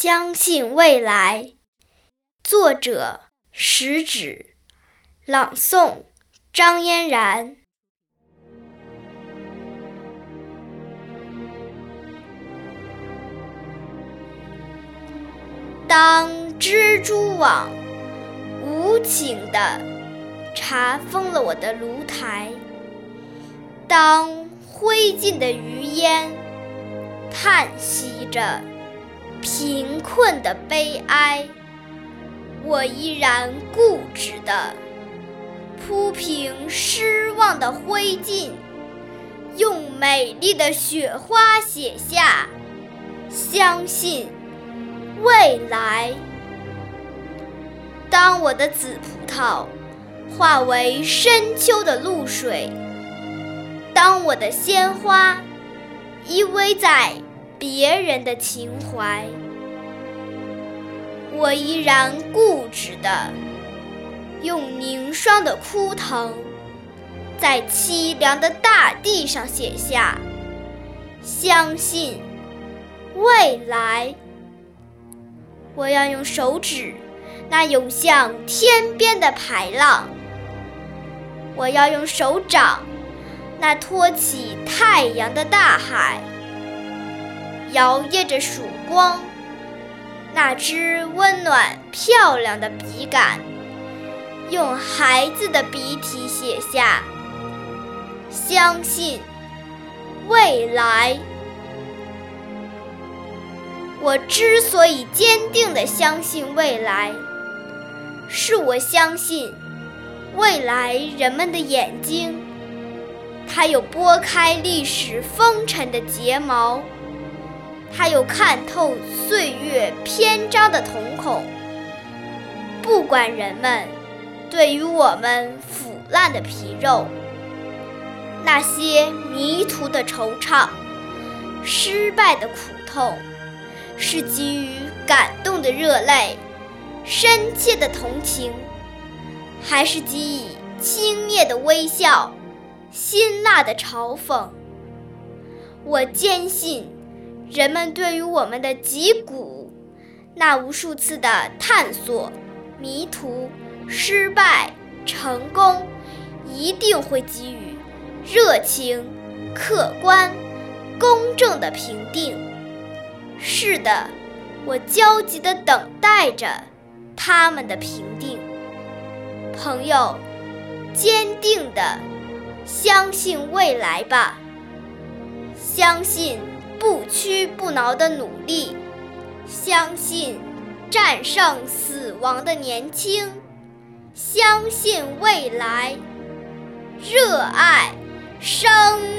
相信未来，作者食指，朗诵张嫣然。当蜘蛛网无情地查封了我的炉台，当灰烬的余烟叹息着。贫困的悲哀，我依然固执地铺平失望的灰烬，用美丽的雪花写下相信未来。当我的紫葡萄化为深秋的露水，当我的鲜花依偎在。别人的情怀，我依然固执地用凝霜的枯藤，在凄凉的大地上写下相信未来。我要用手指那涌向天边的排浪，我要用手掌那托起太阳的大海。摇曳着曙光，那支温暖漂亮的笔杆，用孩子的笔体写下“相信未来”。我之所以坚定地相信未来，是我相信未来人们的眼睛，它有拨开历史风尘的睫毛。它有看透岁月篇章的瞳孔，不管人们对于我们腐烂的皮肉、那些迷途的惆怅、失败的苦痛，是给予感动的热泪、深切的同情，还是给予轻蔑的微笑、辛辣的嘲讽，我坚信。人们对于我们的脊骨，那无数次的探索、迷途、失败、成功，一定会给予热情、客观、公正的评定。是的，我焦急地等待着他们的评定。朋友，坚定地相信未来吧，相信。不屈不挠的努力，相信战胜死亡的年轻，相信未来，热爱生命。